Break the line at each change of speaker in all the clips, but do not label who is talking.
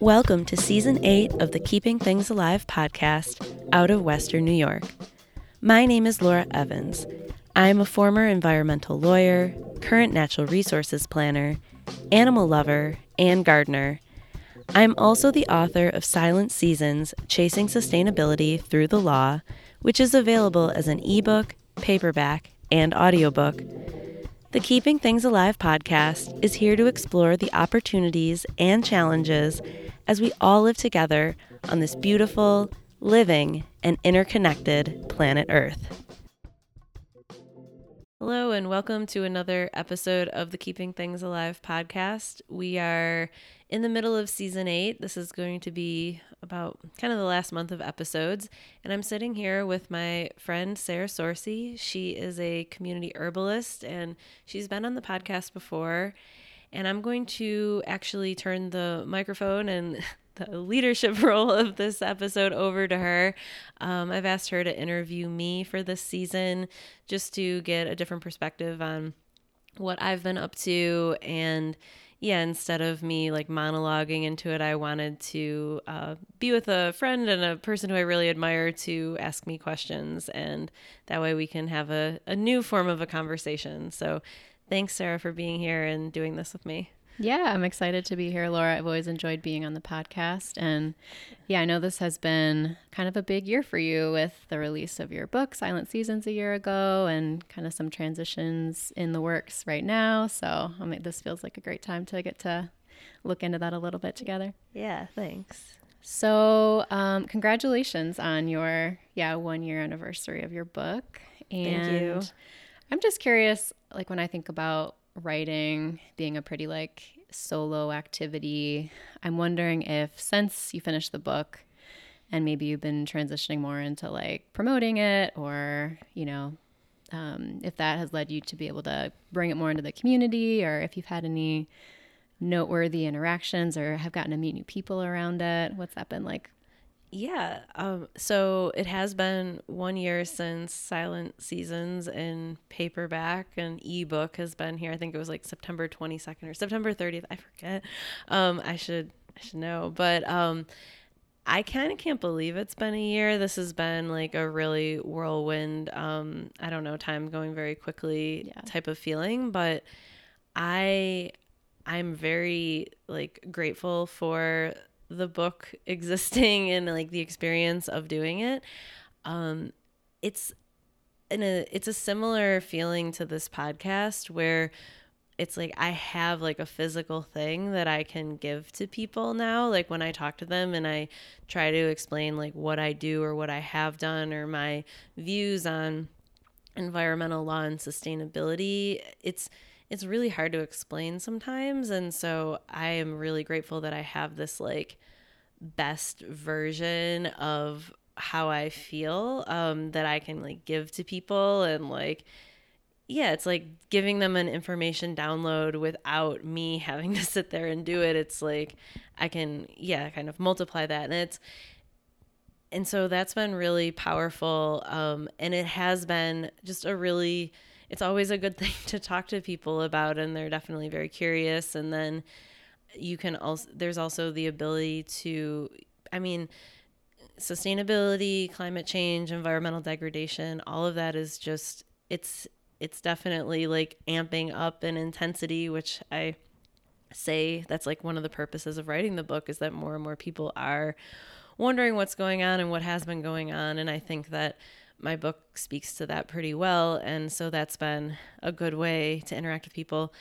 Welcome to season eight of the Keeping Things Alive podcast out of Western New York. My name is Laura Evans. I'm a former environmental lawyer, current natural resources planner, animal lover, and gardener. I'm also the author of Silent Seasons Chasing Sustainability Through the Law, which is available as an ebook, paperback, and audiobook. The Keeping Things Alive podcast is here to explore the opportunities and challenges as we all live together on this beautiful, living, and interconnected planet Earth. Hello, and welcome to another episode of the Keeping Things Alive podcast. We are in the middle of season eight. This is going to be about kind of the last month of episodes. And I'm sitting here with my friend Sarah Sorci. She is a community herbalist and she's been on the podcast before. And I'm going to actually turn the microphone and the leadership role of this episode over to her. Um, I've asked her to interview me for this season just to get a different perspective on what I've been up to and yeah, instead of me like monologuing into it, I wanted to uh, be with a friend and a person who I really admire to ask me questions. And that way we can have a, a new form of a conversation. So thanks, Sarah, for being here and doing this with me.
Yeah, I'm excited to be here, Laura. I've always enjoyed being on the podcast. And yeah, I know this has been kind of a big year for you with the release of your book, Silent Seasons, a year ago, and kind of some transitions in the works right now. So I mean, this feels like a great time to get to look into that a little bit together.
Yeah, thanks.
So, um, congratulations on your yeah one year anniversary of your book.
And Thank you.
I'm just curious, like when I think about writing being a pretty like solo activity. I'm wondering if since you finished the book and maybe you've been transitioning more into like promoting it or, you know, um, if that has led you to be able to bring it more into the community or if you've had any noteworthy interactions or have gotten to meet new people around it. What's that been like?
Yeah. Um, so it has been one year since Silent Seasons in paperback and ebook has been here. I think it was like September 22nd or September 30th. I forget. Um, I should I should know, but um, I kind of can't believe it's been a year. This has been like a really whirlwind. Um, I don't know, time going very quickly yeah. type of feeling, but I I'm very like grateful for the book existing and like the experience of doing it um it's in a it's a similar feeling to this podcast where it's like I have like a physical thing that I can give to people now. Like when I talk to them and I try to explain like what I do or what I have done or my views on environmental law and sustainability, it's it's really hard to explain sometimes. And so I am really grateful that I have this like best version of how I feel um, that I can like give to people and like yeah, it's like giving them an information download without me having to sit there and do it. It's like I can yeah, kind of multiply that and it's and so that's been really powerful um, and it has been just a really it's always a good thing to talk to people about and they're definitely very curious. And then you can also there's also the ability to i mean sustainability climate change environmental degradation all of that is just it's it's definitely like amping up in intensity which i say that's like one of the purposes of writing the book is that more and more people are wondering what's going on and what has been going on. And i think that my book speaks to that pretty well. And so that's been a good way to interact with people.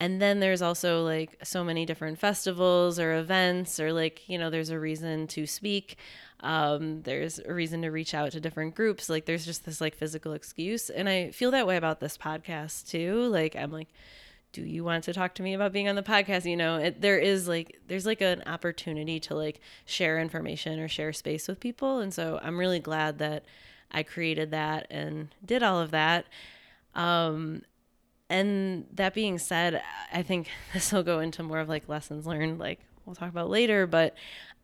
And then there's also like so many different festivals or events, or like, you know, there's a reason to speak. Um, there's a reason to reach out to different groups. Like, there's just this like physical excuse. And I feel that way about this podcast too. Like, I'm like, do you want to talk to me about being on the podcast you know it, there is like there's like an opportunity to like share information or share space with people and so i'm really glad that I created that and did all of that. Um, and that being said, I think this will go into more of like lessons learned, like we'll talk about later, but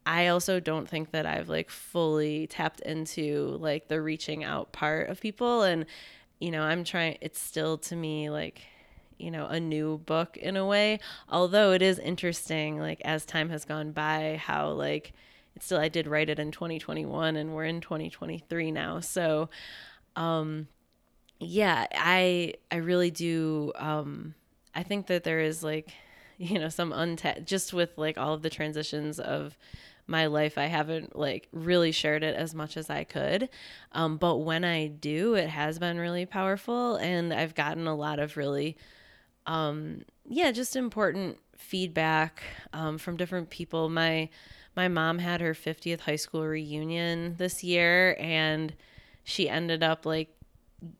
I also don't think that I've like fully tapped into like the reaching out part of people. And, you know, I'm trying, it's still to me like, you know, a new book in a way. Although it is interesting, like as time has gone by, how like still I did write it in 2021 and we're in 2023 now. So, um, yeah, I I really do. Um, I think that there is like, you know, some untapped just with like all of the transitions of my life i haven't like really shared it as much as i could um, but when i do it has been really powerful and i've gotten a lot of really um, yeah just important feedback um, from different people my my mom had her 50th high school reunion this year and she ended up like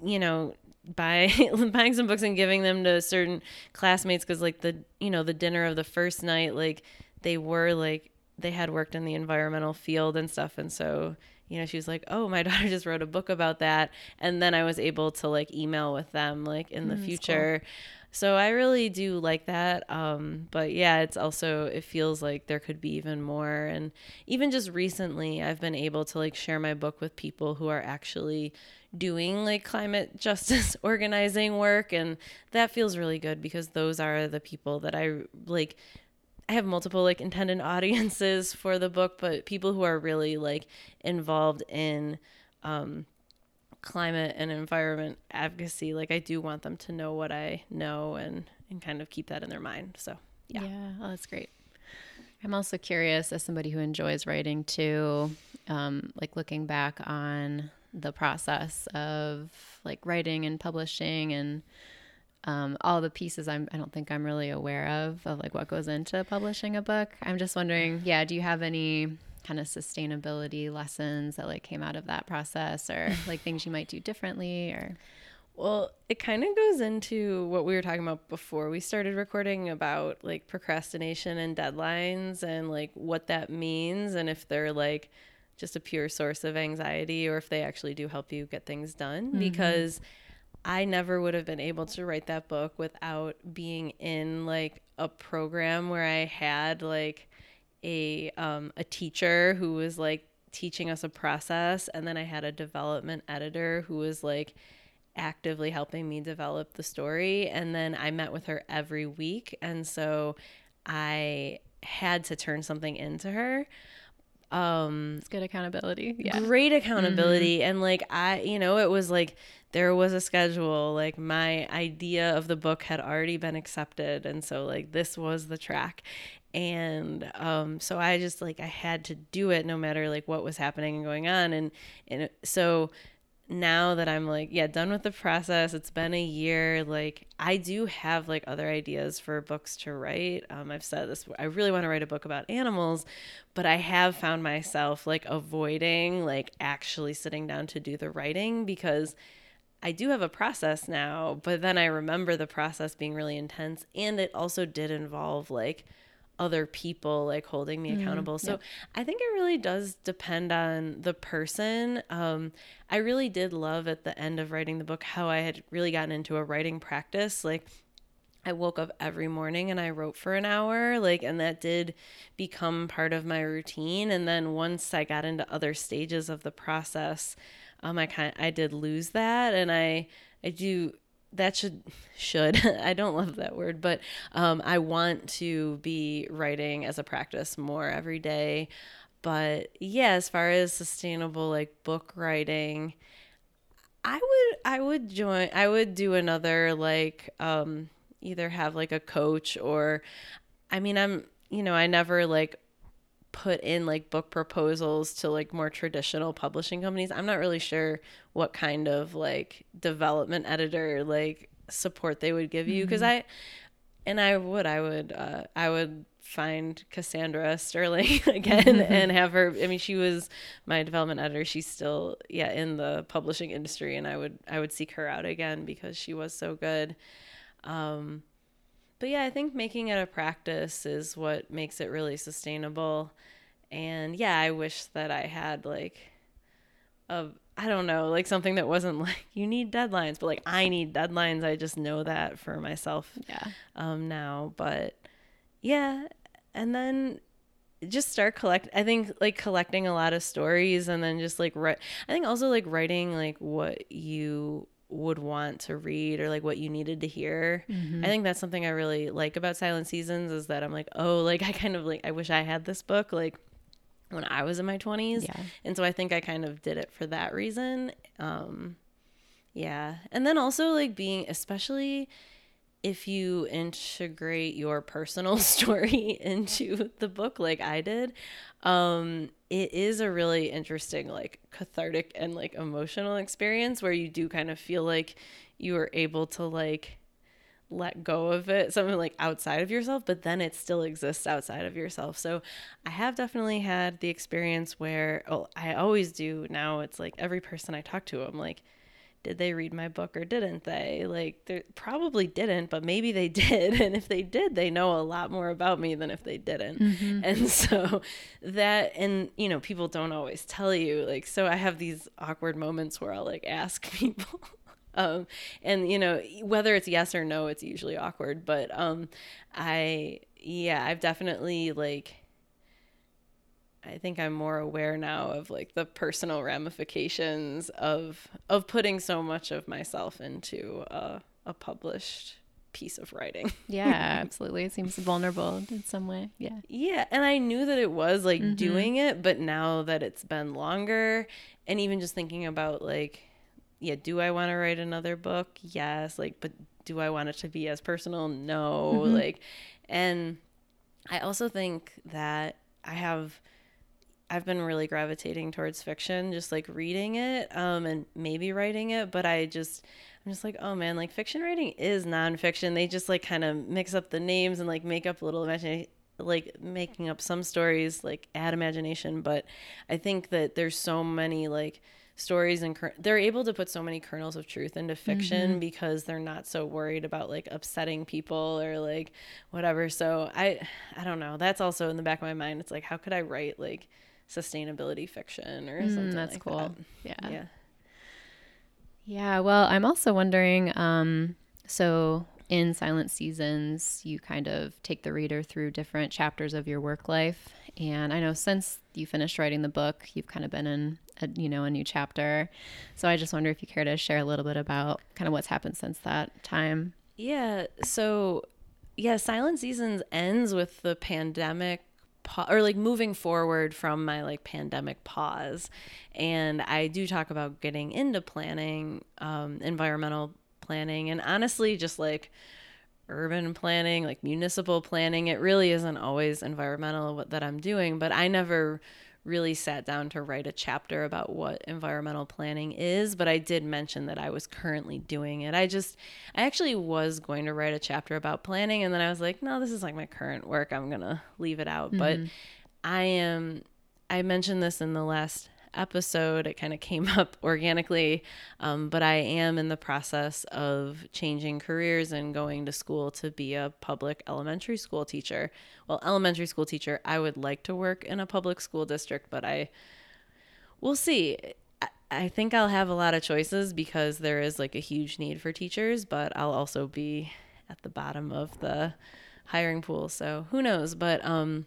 you know buy buying some books and giving them to certain classmates because like the you know the dinner of the first night like they were like they had worked in the environmental field and stuff and so you know she was like oh my daughter just wrote a book about that and then i was able to like email with them like in the mm, future cool. So i really do like that um, but yeah it's also it feels like there could be even more. And even just recently i've been able to like share my book with people who are actually doing like climate justice organizing work and that feels really good because those are the people that i like I have multiple like intended audiences for the book, but people who are really like involved in um, climate and environment advocacy, like I do want them to know what I know and and kind of keep that in their mind. So yeah,
yeah, oh, that's great. I'm also curious, as somebody who enjoys writing too, um, like looking back on the process of like writing and publishing and um, all the pieces I'm, I don't think I'm really aware of, of like what goes into publishing a book. I'm just wondering, yeah, do you have any kind of sustainability lessons that like came out of that process or like things you might do differently or?
Well, it kind of goes into what we were talking about before we started recording about like procrastination and deadlines and like what that means and if they're like just a pure source of anxiety or if they actually do help you get things done mm-hmm. because I never would have been able to write that book without being in like a program where I had like a um, a teacher who was like teaching us a process and then I had a development editor who was like actively helping me develop the story and then I met with her every week and so I had to turn something into her.
Um it's good accountability.
Yeah. great accountability mm-hmm. and like i you know it was like there was a schedule like my idea of the book had already been accepted and so like this was the track and um so i just like i had to do it no matter like what was happening and going on and and so now that I'm like, yeah, done with the process, it's been a year. Like, I do have like other ideas for books to write. Um, I've said this, I really want to write a book about animals, but I have found myself like avoiding like actually sitting down to do the writing because I do have a process now, but then I remember the process being really intense. And it also did involve like, other people like holding me mm-hmm. accountable. So yep. I think it really does depend on the person. Um, I really did love at the end of writing the book how I had really gotten into a writing practice. Like I woke up every morning and I wrote for an hour, like, and that did become part of my routine. And then once I got into other stages of the process, um, I kind I did lose that, and I I do that should should i don't love that word but um, i want to be writing as a practice more every day. But yeah as far as sustainable like book writing i would i would join i would do another like um either have like a coach or i mean i'm you know i never like put in like book proposals to like more traditional publishing companies. I'm not really sure what kind of like development editor like support they would give you because mm-hmm. I and I would I would uh, I would find Cassandra Sterling again and have her I mean she was my development editor she's still yeah in the publishing industry and I would I would seek her out again because she was so good um but yeah, I think making it a practice is what makes it really sustainable. And yeah, I wish that I had like a I don't know, like something that wasn't like you need deadlines, but like I need deadlines. I just know that for myself.
Yeah.
Um now, but yeah, and then just start collect I think like collecting a lot of stories and then just like write I think also like writing like what you would want to read or like what you needed to hear. I think that's something I really like about Silent Seasons is that I'm like, oh, like I kind of like I wish I had this book like when I was in my 20s.
Yeah.
And so I think I kind of did it for that reason. Um yeah. And then also like being especially if you integrate your personal story into the book like I did, um, it is a really interesting, like cathartic and like emotional experience where you do kind of feel like you are able to like let go of it, something like outside of yourself, but then it still exists outside of yourself. So I have definitely had the experience where oh, I always do now. It's like every person I talk to, I'm like, did they read my book or didn't they? Like, they probably didn't, but maybe they did. And if they did, they know a lot more about me than if they didn't. And so that, and you know, people don't always tell you. Like, so I have these awkward moments where I'll like ask people. um, and you know, whether it's yes or no, it's usually awkward. But um, I, yeah, I've definitely like, I think I'm more aware now of like the personal ramifications of of putting so much of myself into a, a published piece of writing.
Yeah, absolutely. It seems vulnerable in some way. Yeah.
Yeah, and I knew that it was like mm-hmm. doing it, but now that it's been longer and even just thinking about like yeah, do I want to write another book? Yes, like but do I want it to be as personal? No, mm-hmm. like and I also think that I have I've been really gravitating towards fiction, just like reading it, um, and maybe writing it. But I just, I'm just like, oh man, like fiction writing is nonfiction. They just like kind of mix up the names and like make up a little imagination, like making up some stories, like add imagination. But I think that there's so many like stories and cur- they're able to put so many kernels of truth into fiction because they're not so worried about like upsetting people or like whatever. So I, I don't know. That's also in the back of my mind. It's like, how could I write like sustainability fiction or something
Mm, that's
like
cool.
that.
Yeah.
Yeah.
Yeah, well, I'm also wondering um, so in Silent Seasons, you kind of take the reader through different chapters of your work life. And I know since you finished writing the book, you've kind of been in a, you know, a new chapter. So I just wonder if you care to share a little bit about kind of what's happened since that time.
Yeah. So, yeah, Silent Seasons ends with the pandemic or like moving forward from my like pandemic pause. And I do talk about getting into planning, um, environmental planning, and honestly, just like urban planning, like municipal planning. It really isn't always environmental what that I'm doing, but I never really sat down to write a chapter about what environmental planning is, but I did mention that I was currently doing it. I just I actually was going to write a chapter about planning and then I was like, no, this is like my current work. I'm going to leave it out. But mm-hmm. I am I mentioned this in the last episode. It kind of came up organically, um, but I am in the process of changing careers and going to school to be a public elementary school teacher. Well, elementary school teacher, I would like to work in a public school district, but I we'll see. I- think I'll have a lot of choices because there is like a huge need for teachers, but I'll also be at the bottom of the hiring pool. So who knows? But um,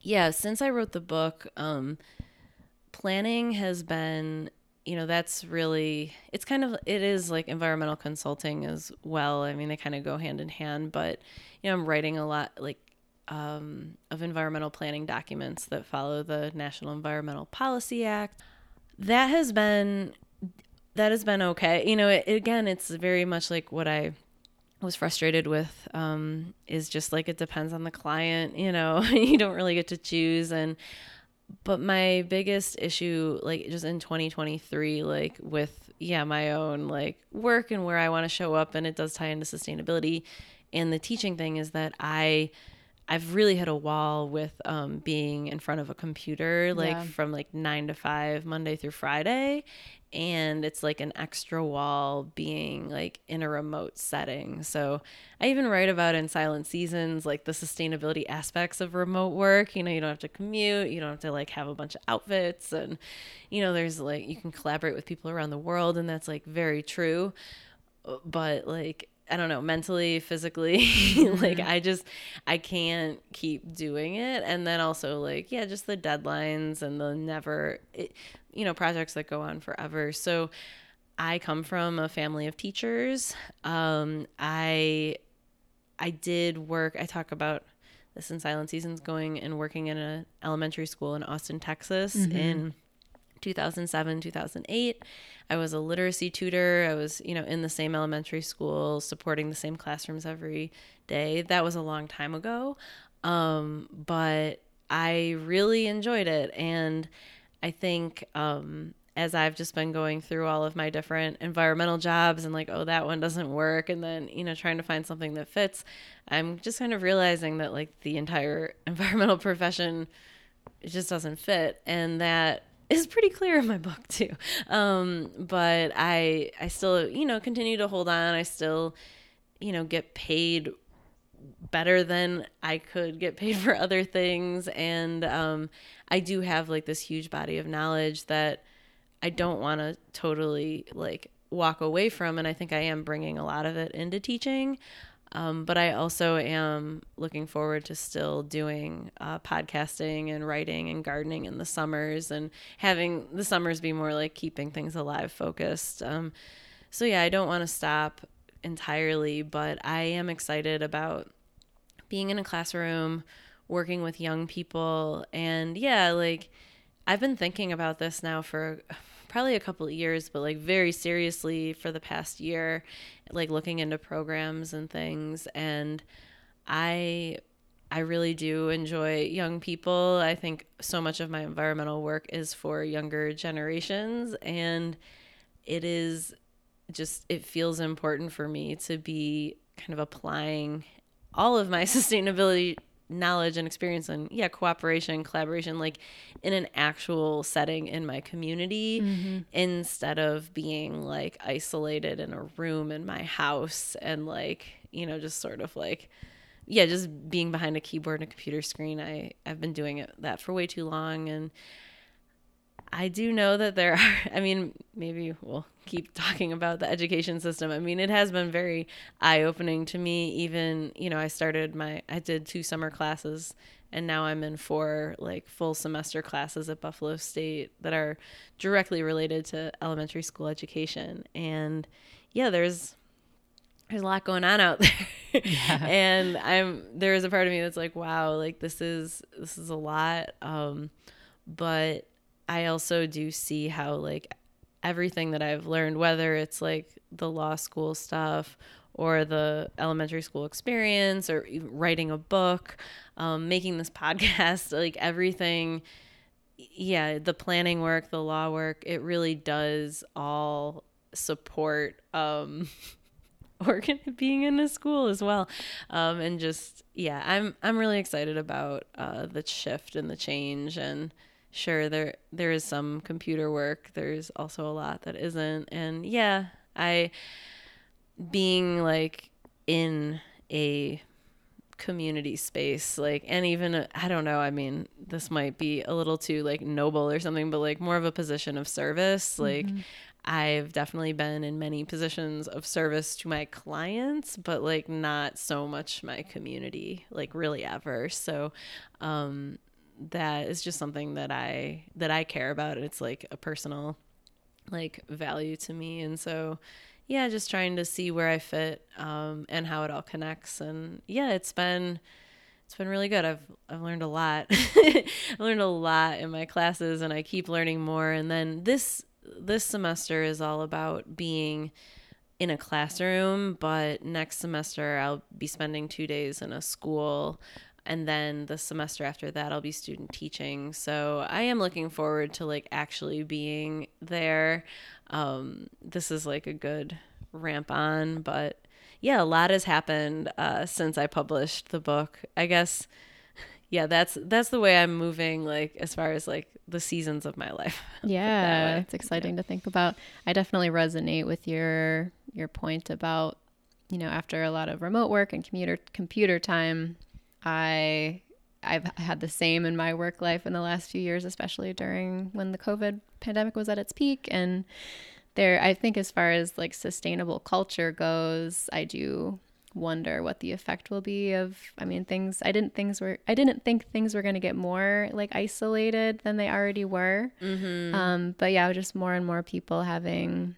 yeah, since I wrote the book, um, planning has been you know that's really it's kind of it is like environmental consulting as well. I mean they kind of go hand in hand but you know i'm writing a lot like um, of environmental planning documents that follow the national environmental policy act. That has been that has been okay. You know it, again it's very much like what i was frustrated with um, is just like it depends on the client you know you don't really get to choose. And but my biggest issue like just in 2023 like with yeah my own like work and where i want to show up and it does tie into sustainability and the teaching thing is that i i've really hit a wall with um, being in front of a computer like
Yeah.
from like nine to five monday through friday and it's like an extra wall being like in a remote setting. So I even write about in Silent Seasons like the sustainability aspects of remote work. You know, you don't have to commute, you don't have to like have a bunch of outfits and you know, there's like you can collaborate with people around the world and that's like very true. But like I don't know, mentally, physically, like I just I can't keep doing it. And then also like, yeah, just the deadlines and the never it, you know, projects that go on forever. So I come from a family of teachers. Um, I I did work. I talk about this in Silent Seasons, going and working in an elementary school in Austin, Texas, mm-hmm. in 2007, 2008. I was a literacy tutor. I was, you know, in the same elementary school, supporting the same classrooms every day. That was a long time ago. Um, but I really enjoyed it. And I think um, as I've just been going through all of my different environmental jobs and like, oh, that one doesn't work. And then, you know, trying to find something that fits, I'm just kind of realizing that like the entire environmental profession it just doesn't fit. And that is pretty clear in my book too. Um, but I, I still, you know, continue to hold on. I still, you know, get paid better than I could get paid for other things. And um, I do have like this huge body of knowledge that I don't want to totally like walk away from. And I think I am bringing a lot of it into teaching. Um, but I also am looking forward to still doing uh, podcasting and writing and gardening in the summers and having the summers be more like keeping things alive focused. Um, so, yeah, I don't want to stop entirely, but I am excited about being in a classroom, working with young people. And yeah, like I've been thinking about this now for probably a couple of years, but like very seriously for the past year, like looking into programs and things. And I I really do enjoy young people. I think so much of my environmental work is for younger generations and it is just it feels important for me to be kind of applying all of my sustainability knowledge and experience and yeah cooperation collaboration like in an actual setting in my community mm-hmm. instead of being like isolated in a room in my house and like you know just sort of like yeah just being behind a keyboard and a computer screen i i've been doing it that for way too long and I do know that there are, I mean, maybe we'll keep talking about the education system. I mean, it has been very eye opening to me. Even, you know, I started my, I did two summer classes and now I'm in four like full semester classes at Buffalo State that are directly related to elementary school education. And yeah, there's, there's a lot going on out there. Yeah. and I'm, there is a part of me that's like, wow, like this is, this is a lot. Um, but I also do see how like everything that I've learned, whether it's like the law school stuff or the elementary school experience or writing a book, um, making this podcast, like everything, yeah, the planning work, the law work, it really does all support um, organ being in a school as well. Um, and just yeah i'm i'm really excited about uh, the shift and the change and sure there there is some computer work. There's also a lot that isn't. And yeah i being like in a community space like and even I don't know I mean this might be a little too like noble or something but like more of a position of service. Like mm-hmm. I've definitely been in many positions of service to my clients but like not so much my community like really ever. So um that is just something that I that I care about. It's like a personal like value to me, and so yeah, just trying to see where I fit um, and how it all connects. And yeah, it's been it's been really good. I've I've learned a lot. I learned a lot in my classes, and I keep learning more. And then this this semester is all about being in a classroom, but next semester I'll be spending two days in a school and then the semester after that I'll be student teaching. So I am looking forward to like actually being there. Um, this is like a good ramp on, but yeah, a lot has happened uh, since I published the book. I guess yeah, that's that's the way I'm moving like as far as like the seasons of my life.
Yeah, it's exciting yeah. to think about. I definitely resonate with your your point about you know after a lot of remote work and commuter computer time I I've had the same in my work life in the last few years, especially during when the COVID pandemic was at its peak. And there, I think, as far as like sustainable culture goes, I do wonder what the effect will be of. I mean, things. I didn't things were. I didn't think things were going to get more like isolated than they already were. Mm-hmm. Um, but yeah, just more and more people having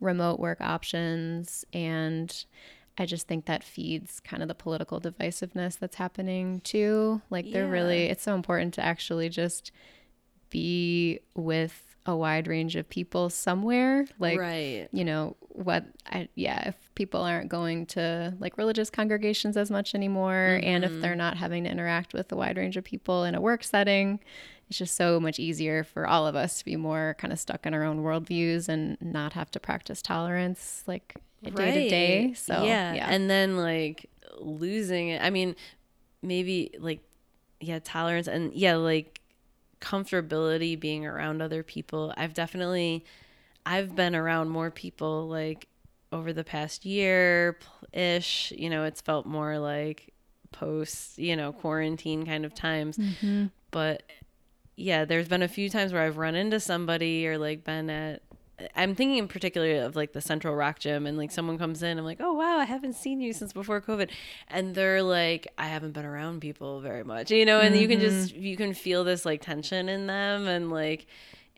remote work options and I just think that feeds kind of the political divisiveness that's happening too. Like they're
Yeah.
really it's so important to actually just be with a wide range of people somewhere. Like
right.
you know what I yeah if people aren't going to like religious congregations as much anymore and if mm-hmm. they're not having to interact with a wide range of people in a work setting it's just so much easier for all of us to be more kind of stuck in our own worldviews and not have to practice tolerance like day to day
Right.
so
yeah.
yeah
and then like losing it. I mean, maybe like yeah, tolerance and yeah, like comfortability being around other people. I've definitely I've been around more people like over the past year ish. You know, it's felt more like post, you know, quarantine kind of times.
Mm-hmm.
But yeah, there's been a few times where I've run into somebody or like been at I'm thinking in particular of like the Central Rock Gym and like someone comes in, I'm like, oh wow, I haven't seen you since before COVID. And they're like, I haven't been around people very much, you know, and you can mm-hmm. just you can feel this like tension in them and like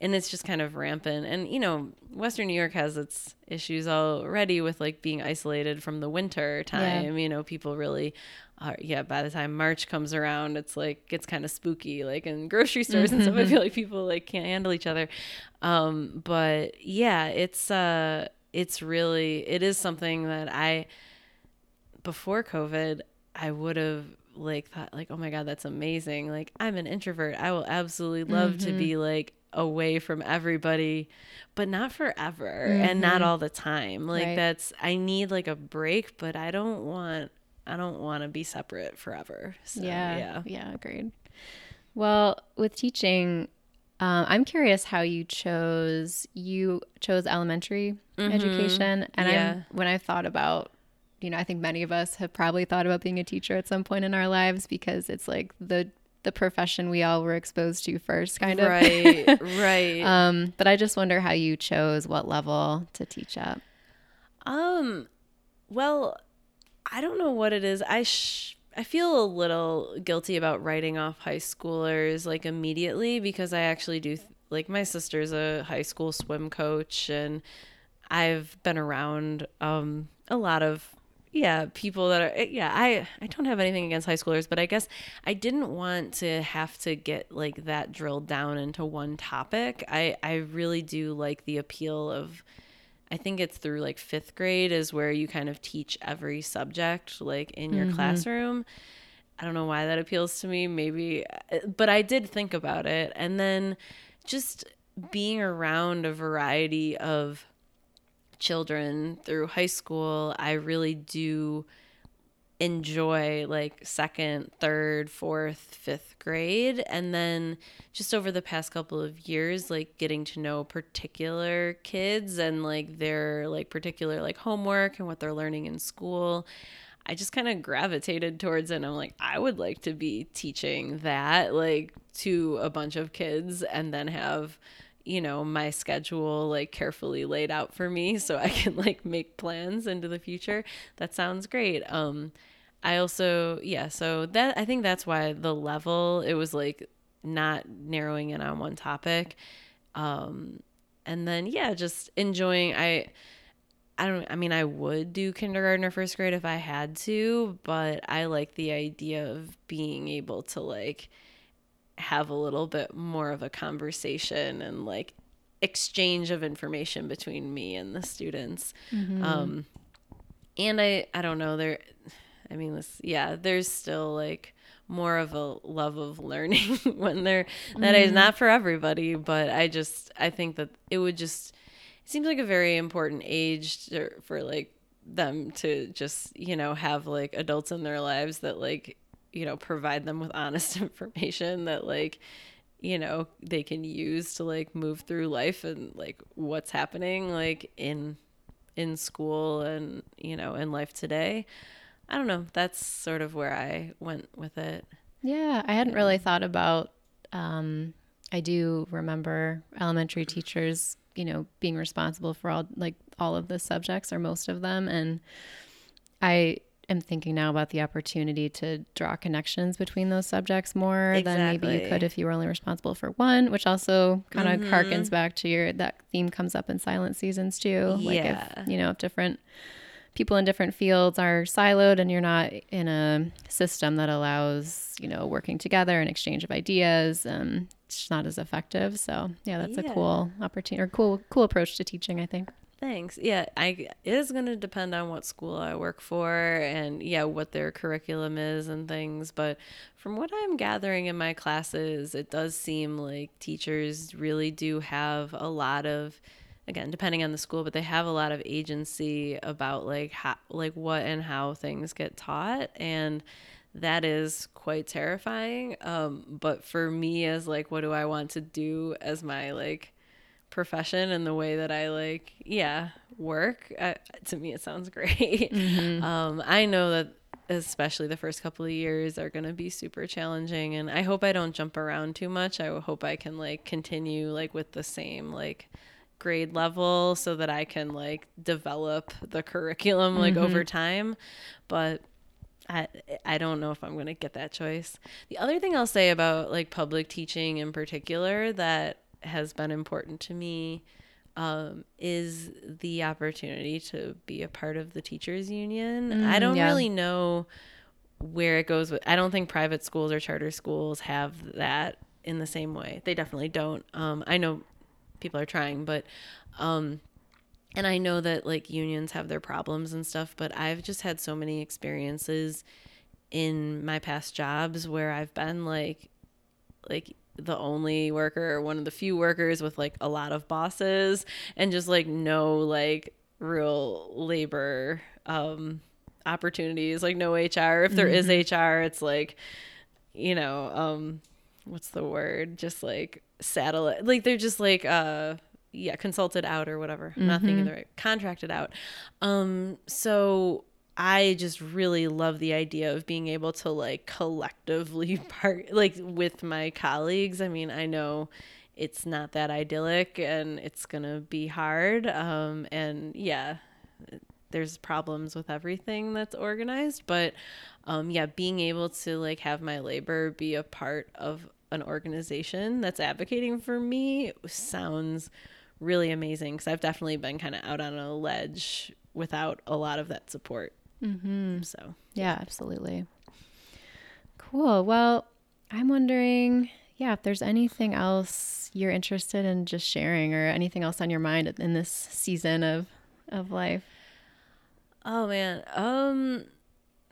and it's just kind of rampant. And you know, Western New York has its issues already with like being isolated from the winter time. You know, people really are yeah, by the time March comes around, it's like gets kind of spooky like in grocery stores and stuff. I feel like people like can't handle each other. Um but yeah, it's uh it's really it is something that I before COVID, I would have like thought like, oh my god, that's amazing. Like I'm an introvert. I will absolutely love to be like away from everybody, but not forever and not all the time. Like
Right.
that's I need like a break, but I don't want I don't want to be separate forever. So,
yeah,
yeah.
yeah, agreed. Well, with teaching, um, I'm curious how you chose you chose elementary education, and
Mm-hmm. Yeah.
I'm, when I thought about, you know, I think many of us have probably thought about being a teacher at some point in our lives because it's like the the profession we all were exposed to first, kind of.
Right, right.
um, but I just wonder how you chose what level to teach at.
Um, well, I don't know what it is. I sh- I feel a little guilty about writing off high schoolers like immediately because I actually do th- like my sister's a high school swim coach and I've been around um a lot of yeah, people that are yeah, I I don't have anything against high schoolers, but I guess I didn't want to have to get like that drilled down into one topic. I I really do like the appeal of I think it's through like fifth grade is where you kind of teach every subject like in your mm-hmm. classroom. I don't know why that appeals to me, maybe, uh, but I did think about it. And then just being around a variety of children through high school, I really do enjoy like second, third, fourth, fifth grade. And then just over the past couple of years, like getting to know particular kids and like their like particular like homework and what they're learning in school. I just kind of gravitated towards it. And I'm like, I would like to be teaching that like to a bunch of kids and then have you know my schedule like carefully laid out for me so i can like make plans into the future that sounds great um i also yeah so that i think that's why the level it was like not narrowing in on one topic um and then yeah just enjoying i I don't I mean I would do kindergarten or first grade if I had to, but I like the idea of being able to like have a little bit more of a conversation and like exchange of information between me and the students. Um and I I don't know there I mean this yeah, there's still like more of a love of learning when they're that is mm-hmm. not for everybody, but I just I think that it would just it seems like a very important age to, for like them to just you know have like adults in their lives that like you know provide them with honest information that like you know they can use to like move through life and like what's happening like in in school and you know in life today i don't know that's sort of where i went with it
Yeah, I hadn't really thought about. Um, I do remember elementary teachers, you know, being responsible for all like all of the subjects or most of them, and I am thinking now about the opportunity to draw connections between those subjects more than maybe you could if you were only responsible for one, which also kind of
Mm-hmm.
harkens back to your that theme comes up in silent seasons too. Like
Yeah.
if you know, if different people in different fields are siloed and you're not in a system that allows, you know, working together and exchange of ideas, um, it's not as effective. So yeah, that's a cool opportunity or cool cool approach to teaching, I think.
Thanks. Yeah, I it is going to depend on what school I work for and yeah, what their curriculum is and things, but from what I'm gathering in my classes, it does seem like teachers really do have a lot of again, depending on the school, but they have a lot of agency about like how like what and how things get taught and that is quite terrifying. Um but for me as like what do I want to do as my like profession and the way that I like, yeah, work. Uh, to me, it sounds great. Um, I know that especially the first couple of years are going to be super challenging, and I hope I don't jump around too much. I hope I can like continue like with the same like grade level so that I can like develop the curriculum like over time, but. I I don't know if I'm going to get that choice. The other thing I'll say about like public teaching in particular that has been important to me um, is the opportunity to be a part of the teachers union. I don't
yeah.
really know where it goes with I don't think private schools or charter schools have that in the same way. They definitely don't. Um, I know people are trying, but um, and I know that like unions have their problems and stuff, but I've just had so many experiences in my past jobs where I've been like like the only worker or one of the few workers with like a lot of bosses and just like no like real labor um opportunities like no HR if there is HR it's like you know um what's the word? Just like satellite like they're just like uh yeah consulted out or whatever. I'm not thinking the right contracted out. Um so I just really love the idea of being able to like collectively part like with my colleagues. I mean, I know it's not that idyllic and it's going to be hard. Um and yeah, there's problems with everything that's organized, but um yeah, being able to like have my labor be a part of an organization that's advocating for me sounds really amazing because I've definitely been kind of out on a ledge without a lot of that support. Mm-hmm. So
Yeah, absolutely. Cool. Well, I'm wondering, yeah, if there's anything else you're interested in just sharing or anything else on your mind in this season of of life.
Oh man, um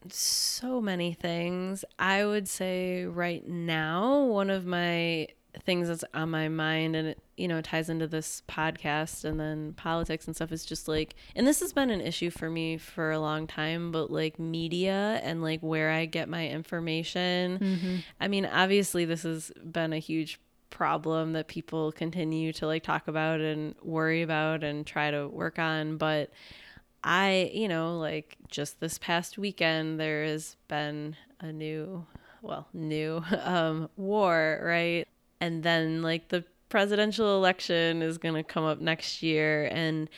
so many things. I would say right now one of my things that's on my mind and it you know ties into this podcast and then politics and stuff is just like and this has been an issue for me for a long time but like media and like where I get my information. Mm-hmm. I mean obviously this has been a huge problem that people continue to like talk about and worry about and try to work on but I, you know, like just this past weekend, there has been a new, well, new um, war, right? And then, like, the presidential election is going to come up next year. And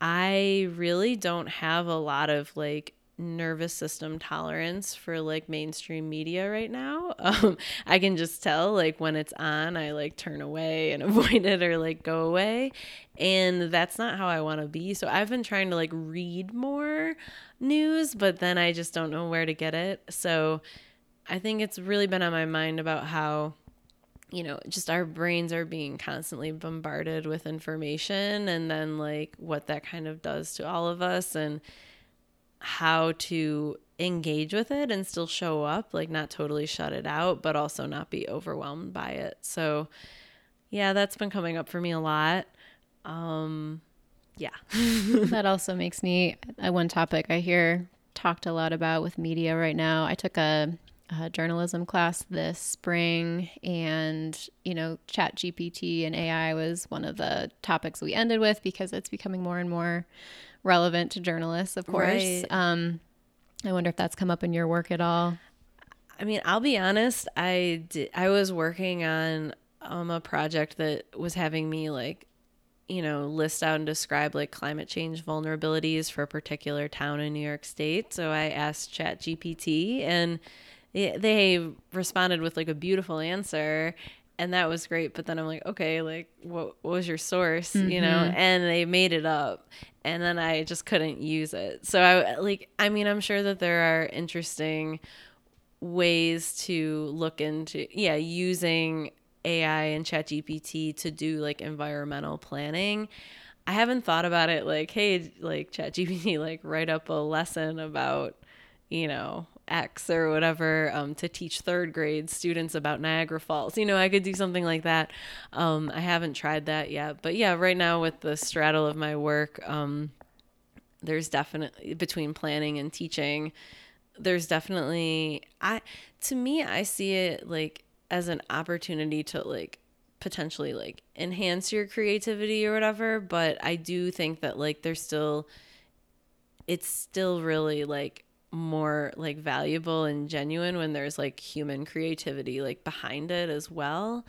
I really don't have a lot of, like, nervous system tolerance for like mainstream media right now. Um, I can just tell like when it's on, I like turn away and avoid it or like go away. And that's not how I want to be. So I've been trying to like read more news, but then I just don't know where to get it. So I think it's really been on my mind about how you know, just our brains are being constantly bombarded with information and then like what that kind of does to all of us and how to engage with it and still show up, like not totally shut it out, but also not be overwhelmed by it. So, yeah, that's been coming up for me a lot. Um, yeah.
that also makes me uh, one topic I hear talked a lot about with media right now. I took a, a journalism class this spring, and you know, Chat GPT and AI was one of the topics we ended with because it's becoming more and more relevant to journalists, of course.
Right.
Um, I wonder if that's come up in your work at all.
I mean, I'll be honest. I did, I was working on um, a project that was having me like, you know, list out and describe like climate change vulnerabilities for a particular town in New York State. So I asked ChatGPT and they responded with like a beautiful answer and that was great but then i'm like okay like what, what was your source mm-hmm. you know mm-hmm. and they made it up and then i just couldn't use it so i like i mean i'm sure that there are interesting ways to look into yeah using ai and chat gpt to do like environmental planning i haven't thought about it like hey like chat gpt like write up a lesson about you know X or whatever um, to teach third grade students about Niagara Falls. You know, I could do something like that. Um, I haven't tried that yet, but yeah, right now with the straddle of my work, um, there's definitely between planning and teaching. There's definitely I to me I see it like as an opportunity to like potentially like enhance your creativity or whatever, but I do think that like there's still it's still really like more like valuable and genuine when there's like human creativity like behind it as well.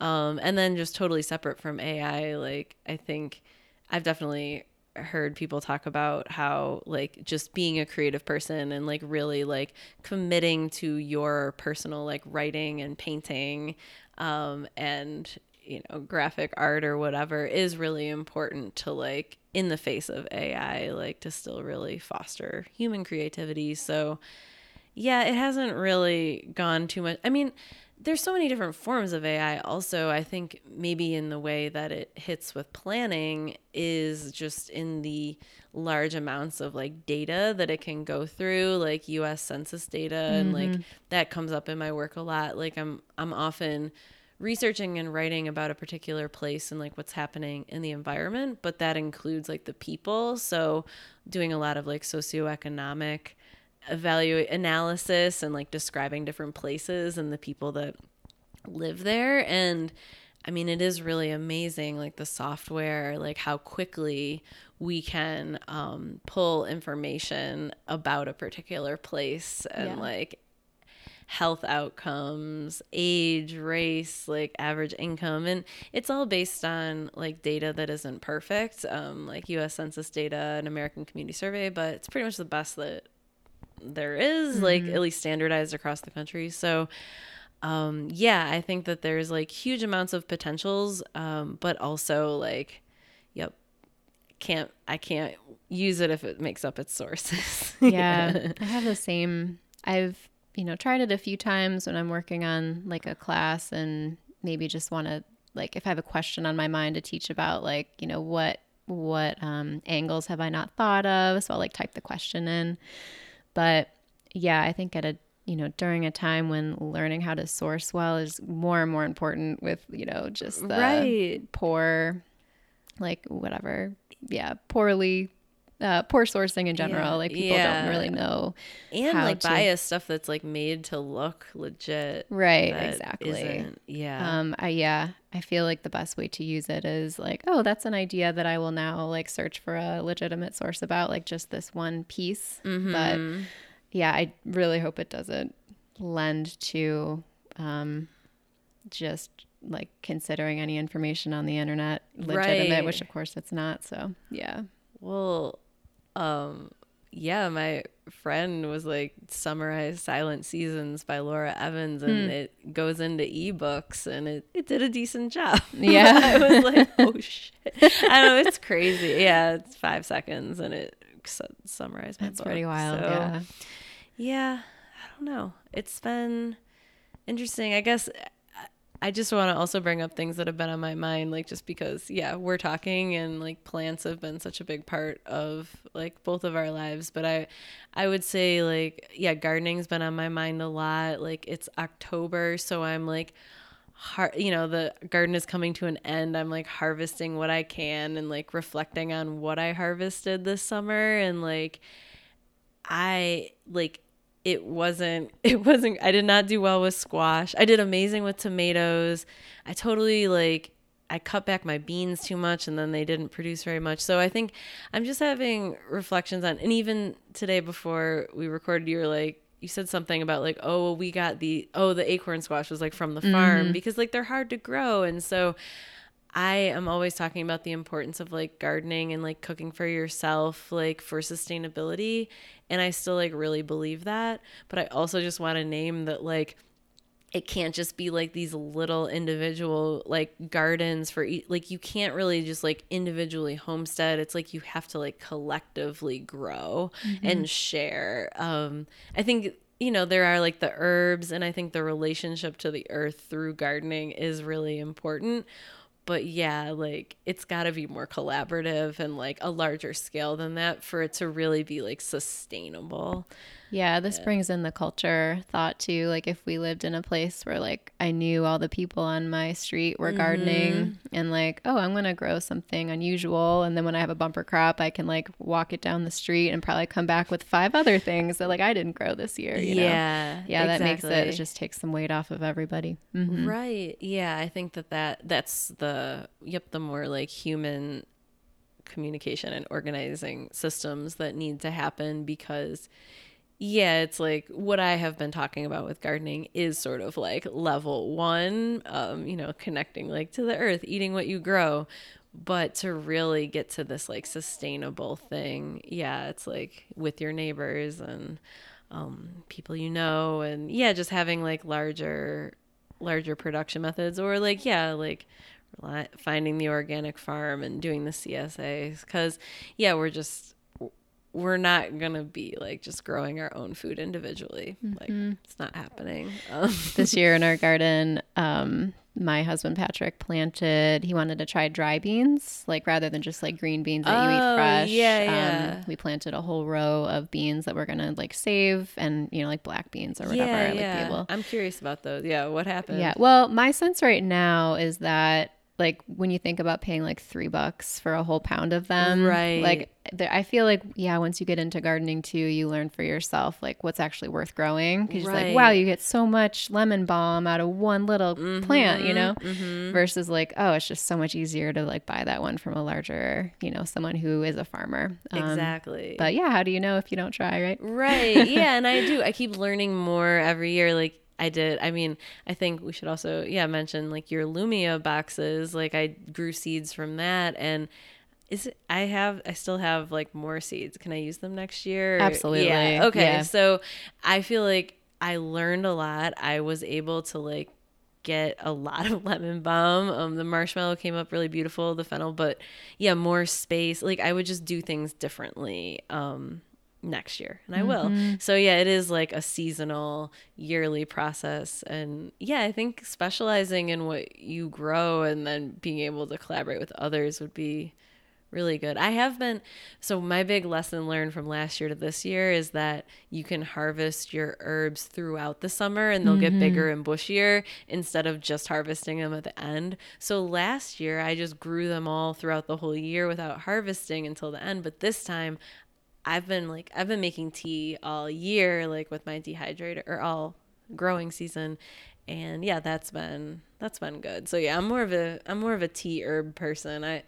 Um, and then just totally separate from AI, like I think I've definitely heard people talk about how like just being a creative person and like really like committing to your personal like writing and painting um and you know graphic art or whatever is really important to like in the face of AI like to still really foster human creativity so yeah it hasn't really gone too much I mean there's so many different forms of AI also I think maybe in the way that it hits with planning is just in the large amounts of like data that it can go through like US census data mm-hmm. and like mm-hmm. that comes up in my work a lot like I'm I'm often researching and writing about a particular place and like what's happening in the environment, but that includes like the people. So doing a lot of like socioeconomic evaluate analysis and like describing different places and the people that live there and I mean, it is really amazing, like the software, like how quickly we can um, pull information about a particular place and yeah. like health outcomes, age, race, like average income. And it's all based on like data that isn't perfect, um, like US Census data and American Community Survey, but it's pretty much the best that there is, mm-hmm. like at least standardized across the country. So, um, yeah, I think that there's like huge amounts of potentials, um, but also like, yep, can't I can't use it if it makes up its sources.
yeah, I have the same. I've you know, tried it a few times when I'm working on like a class and maybe just want to like if I have a question on my mind to teach about like, you know, what what um, angles have I not thought of? So I'll like type the question in. But yeah, I think at a you know during a time when learning how to source well is more and more important with you know just the right. poor like whatever yeah poorly uh, poor sourcing in general. Yeah. Like people yeah. don't really know,
and like to... bias stuff that's like made to look legit.
Right. Exactly.
Yeah.
Um. I, yeah. I feel like the best way to use it is like, oh, that's an idea that I will now like search for a legitimate source about, like just this one piece. Mm-hmm. But yeah, I really hope it doesn't lend to um, just like considering any information on the internet legitimate, right. which of course it's not. So yeah.
Well, um yeah my friend was like summarize silent seasons by laura evans and hmm. it goes into ebooks and it, it did a decent job.
Yeah.
I was like oh shit. I know it's crazy. Yeah it's five seconds and it summarized my
that's
book.
pretty wild so, yeah.
yeah i don't know. It's been interesting. I guess I just want to also bring up things that have been on my mind, like just because, yeah, we're talking and like plants have been such a big part of like both of our lives. But I, I would say like, yeah, gardening's been on my mind a lot. Like it's October, so I'm like, har- you know, the garden is coming to an end. I'm like harvesting what I can and like reflecting on what I harvested this summer and like, I like it wasn't it wasn't I did not do well with squash. I did amazing with tomatoes. I totally like I cut back my beans too much and then they didn't produce very much. So I think I'm just having reflections on and even today before we recorded you were like you said something about like oh well, we got the oh the acorn squash was like from the farm mm-hmm. because like they're hard to grow and so I am always talking about the importance of like gardening and like cooking for yourself, like for sustainability. And I still like really believe that. But I also just want to name that like it can't just be like these little individual like gardens for e- like you can't really just like individually homestead it's like you have to like collectively grow mm-hmm. and share um i think you know there are like the herbs and i think the relationship to the earth through gardening is really important but yeah like it's got to be more collaborative and like a larger scale than that for it to really be like sustainable
yeah, this yeah. brings in the culture thought too. Like if we lived in a place where like I knew all the people on my street were mm-hmm. gardening and like, oh, I'm going to grow something unusual and then when I have a bumper crop, I can like walk it down the street and probably come back with five other things that like I didn't grow this year, you know? Yeah. Yeah, exactly. that makes it, it just takes some weight off of everybody.
Mm-hmm. Right. Yeah, I think that that that's the yep, the more like human communication and organizing systems that need to happen because yeah, it's like what I have been talking about with gardening is sort of like level one, um, you know, connecting like to the earth, eating what you grow. But to really get to this like sustainable thing, yeah, it's like with your neighbors and um, people you know, and yeah, just having like larger, larger production methods, or like yeah, like finding the organic farm and doing the CSAs, because yeah, we're just we're not gonna be like just growing our own food individually. Mm-hmm. Like it's not happening. Um.
this year in our garden, um, my husband Patrick planted. He wanted to try dry beans, like rather than just like green beans that oh, you eat oh, fresh. Yeah, um. We planted a whole row of beans that we're gonna like save, and you know, like black beans or whatever.
Yeah, yeah. Like, I'm curious about those. Yeah, what happened?
Yeah. Well, my sense right now is that like when you think about paying like three bucks for a whole pound of them right like i feel like yeah once you get into gardening too you learn for yourself like what's actually worth growing because right. like wow you get so much lemon balm out of one little mm-hmm, plant you know mm-hmm. versus like oh it's just so much easier to like buy that one from a larger you know someone who is a farmer
um, exactly
but yeah how do you know if you don't try right
right yeah and i do i keep learning more every year like I did. I mean, I think we should also, yeah, mention like your Lumia boxes. Like I grew seeds from that, and is it? I have. I still have like more seeds. Can I use them next year?
Absolutely.
Yeah. Okay. Yeah. So I feel like I learned a lot. I was able to like get a lot of lemon balm. Um, the marshmallow came up really beautiful. The fennel, but yeah, more space. Like I would just do things differently. Um, next year and I will. Mm-hmm. So yeah, it is like a seasonal yearly process and yeah, I think specializing in what you grow and then being able to collaborate with others would be really good. I have been so my big lesson learned from last year to this year is that you can harvest your herbs throughout the summer and they'll mm-hmm. get bigger and bushier instead of just harvesting them at the end. So last year I just grew them all throughout the whole year without harvesting until the end, but this time I've been like I've been making tea all year, like with my dehydrator or all growing season, and yeah, that's been that's been good. So yeah, I'm more of a I'm more of a tea herb person. I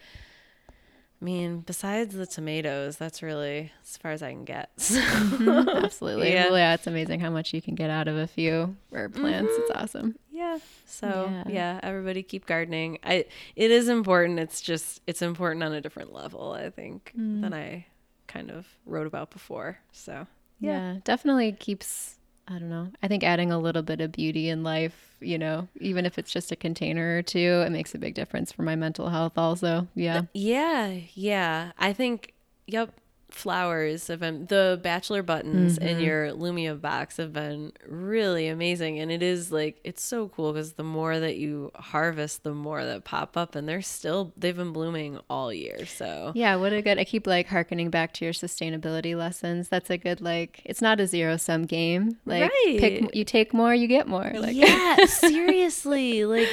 I mean, besides the tomatoes, that's really as far as I can get.
mm-hmm, absolutely. Yeah. Well, yeah, it's amazing how much you can get out of a few herb plants. Mm-hmm. It's awesome.
Yeah. So yeah. yeah, everybody keep gardening. I it is important. It's just it's important on a different level, I think, mm. than I kind of wrote about before. So,
yeah. yeah, definitely keeps, I don't know, I think adding a little bit of beauty in life, you know, even if it's just a container or two, it makes a big difference for my mental health, also. Yeah.
Yeah. Yeah. I think, yep flowers have been the bachelor buttons mm-hmm. in your Lumia box have been really amazing. And it is like it's so cool because the more that you harvest the more that pop up and they're still they've been blooming all year so.
Yeah what a good I keep like harkening back to your sustainability lessons. That's a good like it's not a zero sum game. Like right. pick you take more you get more. Like
yeah seriously. Like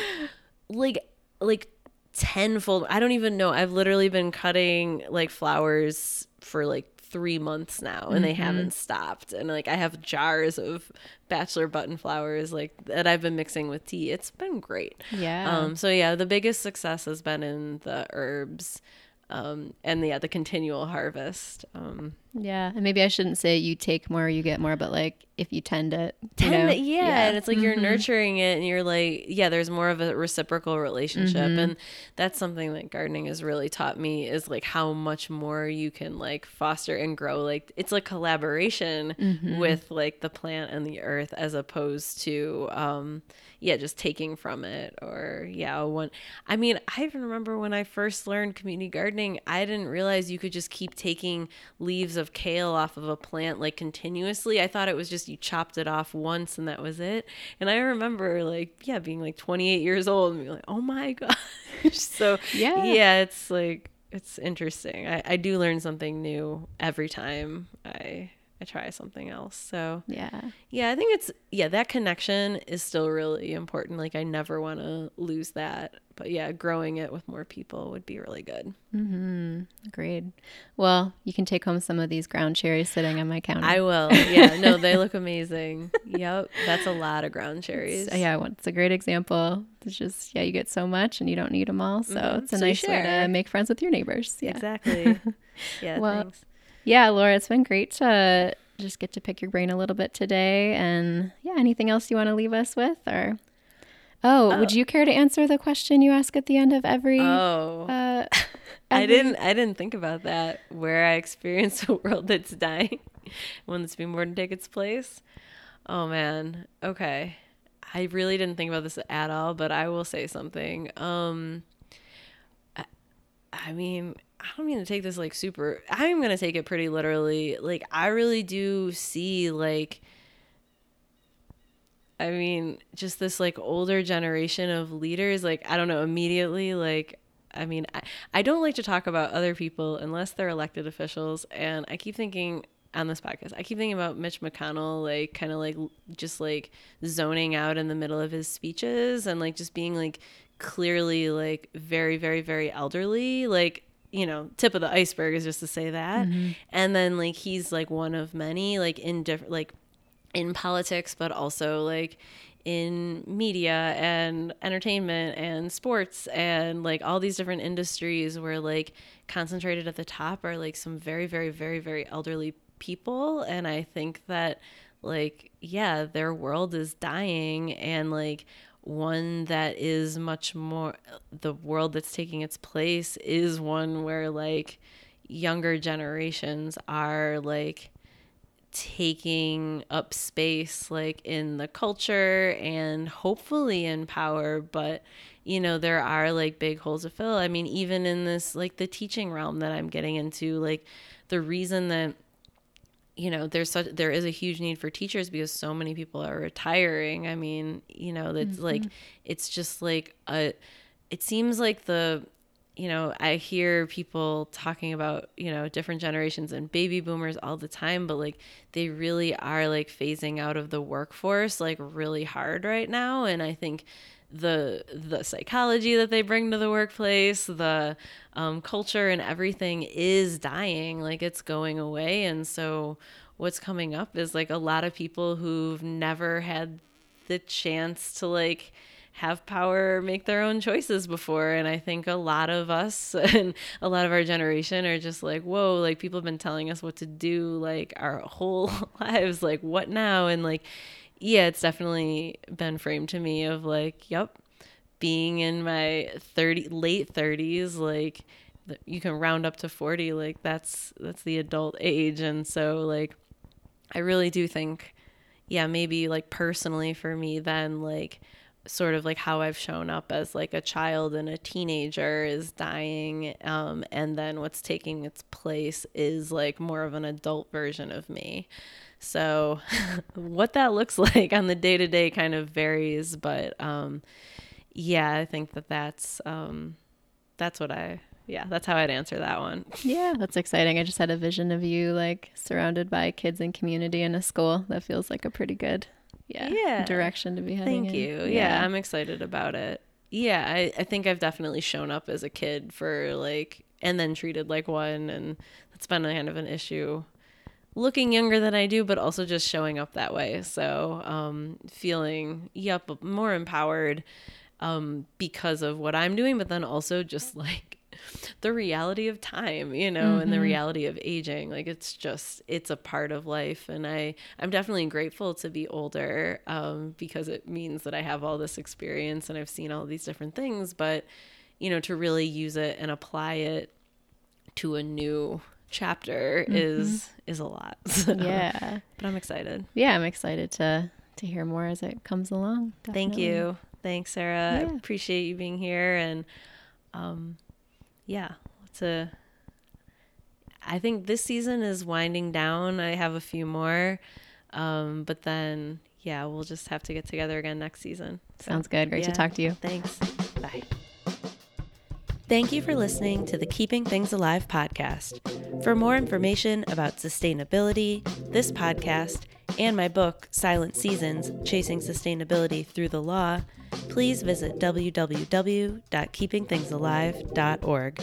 like like tenfold. I don't even know. I've literally been cutting like flowers for like three months now and mm-hmm. they haven't stopped. And like i have jars of bachelor button flowers like that i've been mixing with tea. It's been great.
Yeah.
Um so yeah the biggest success has been in the herbs um and yeah the continual harvest. Um
Yeah, and maybe I shouldn't say you take more, you get more, but like if you tend it, you
Tend
know?
it- yeah, and it's like you're
Mhm.
nurturing it and you're like yeah there's more of a reciprocal relationship
Mhm.
and that's something that gardening has really taught me is like how much more you can like foster and grow like it's like collaboration
Mhm.
with like the plant and the earth as opposed to um yeah just taking from it or yeah one i mean i even remember when i first learned community gardening i didn't realize you could just keep taking leaves of kale off of a plant like continuously i thought it was just you chopped it off once and that was it. And i remember like yeah being like 28 years old and being like oh my gosh. So
Yeah.
yeah it's like it's interesting. I, I do learn something new every time i i try something else so
Yeah.
yeah, I think it's yeah, that connection is still really important. Like I never want to lose that. But yeah, growing it with more people would be really good.
Mm-hmm. Agreed. Well, you can take home some of these ground cherries sitting on my counter.
I will. Yeah, no, they look amazing. Yep, that's a lot of ground cherries.
So, yeah, well, it's a great example. It's just yeah, you get so much and you don't need them all, so
Mhm.
it's a
So
nice way to make friends with your neighbors. Yeah.
Exactly. Yeah,
Well,
thanks.
Yeah, Laura, it's been great to just get to pick your brain a little bit today. And yeah, anything else you want to leave us with? Or oh, would
Oh.
you care to answer the question you ask at the end of every?
Oh.
uh,
I didn't I didn't think about that where I experience a world that's dying when born to take its place. Oh man. Okay. I really didn't think about this at all, but I will say something. Um I, I mean, I don't mean to take this like super I'm going to take it pretty literally. Like I really do see like I mean, just this like older generation of leaders, like, I don't know, immediately, like, I mean, I, I don't like to talk about other people unless they're elected officials. And I keep thinking on this podcast, I keep thinking about Mitch McConnell, like, kind of like just like zoning out in the middle of his speeches and like just being like clearly like very, very, very elderly. Like, you know, tip of the iceberg is just to say that. Mm-hmm. And then like he's like one of many, like in different, like in politics, but also like in media and entertainment and sports and like all these different industries where like concentrated at the top are like some very, very, very, very elderly people. And I think that like, yeah, their world is dying and like one that is much more the world that's taking its place is one where like younger generations are like taking up space like in the culture and hopefully in power but you know there are like big holes to fill. I mean even in this like the teaching realm that i'm getting into like the reason that you know there's such there is a huge need for teachers because so many people are retiring. I mean you know that's mm-hmm. like it's just like a it seems like the you know i hear people talking about you know different generations and baby boomers all the time but like they really are like phasing out of the workforce like really hard right now. And i think the the psychology that they bring to the workplace the um, culture and everything is dying like it's going away. And so what's coming up is like a lot of people who've never had the chance to like have power make their own choices before. And i think a lot of us and a lot of our generation are just like whoa like people have been telling us what to do like our whole lives like what now? And like yeah it's definitely been framed to me of like yep being in my 30 late 30s like you can round up to 40 like that's that's the adult age. And so like i really do think yeah maybe like personally for me then like sort of like how i've shown up as like a child and a teenager is dying um and then what's taking its place is like more of an adult version of me so what that looks like on the day to day kind of varies but um yeah i think that that's um that's what i yeah that's how i'd answer that one
Yeah, that's exciting. I just had a vision of you like surrounded by kids and community in a school. That feels like a pretty good, yeah,
Yeah.
direction to be heading.
Thank
in.
you. Yeah. I'm excited about it. Yeah, I, I think I've definitely shown up as a kid for like, and then treated like one. And that's been kind of an issue looking younger than I do, but also just showing up that way. So, um, feeling, yep, more empowered, um, because of what I'm doing, but then also just like the reality of time, you know, mm-hmm. and the mm-hmm. reality of aging. Like it's just it's a part of life, and I I'm definitely grateful to be older um, because it means that I have all this experience and I've seen all these different things. But you know, to really use it and apply it to a new chapter mm-hmm. is is a lot. So,
yeah,
but I'm excited.
Yeah, I'm excited to to hear more as it comes along.
Definitely. Thank you. Thanks, Sarah. Yeah. I appreciate you being here and um yeah, it's a I think this season is winding down. I have a few more. Um, but then yeah, we'll just have to get together again next season.
So, Sounds good. Great yeah. to talk to you.
Thanks. Bye. Thank you for listening to the Keeping Things Alive podcast. For more information about sustainability, this podcast, and my book, Silent Seasons Chasing Sustainability Through the Law, please visit www.keepingthingsalive.org.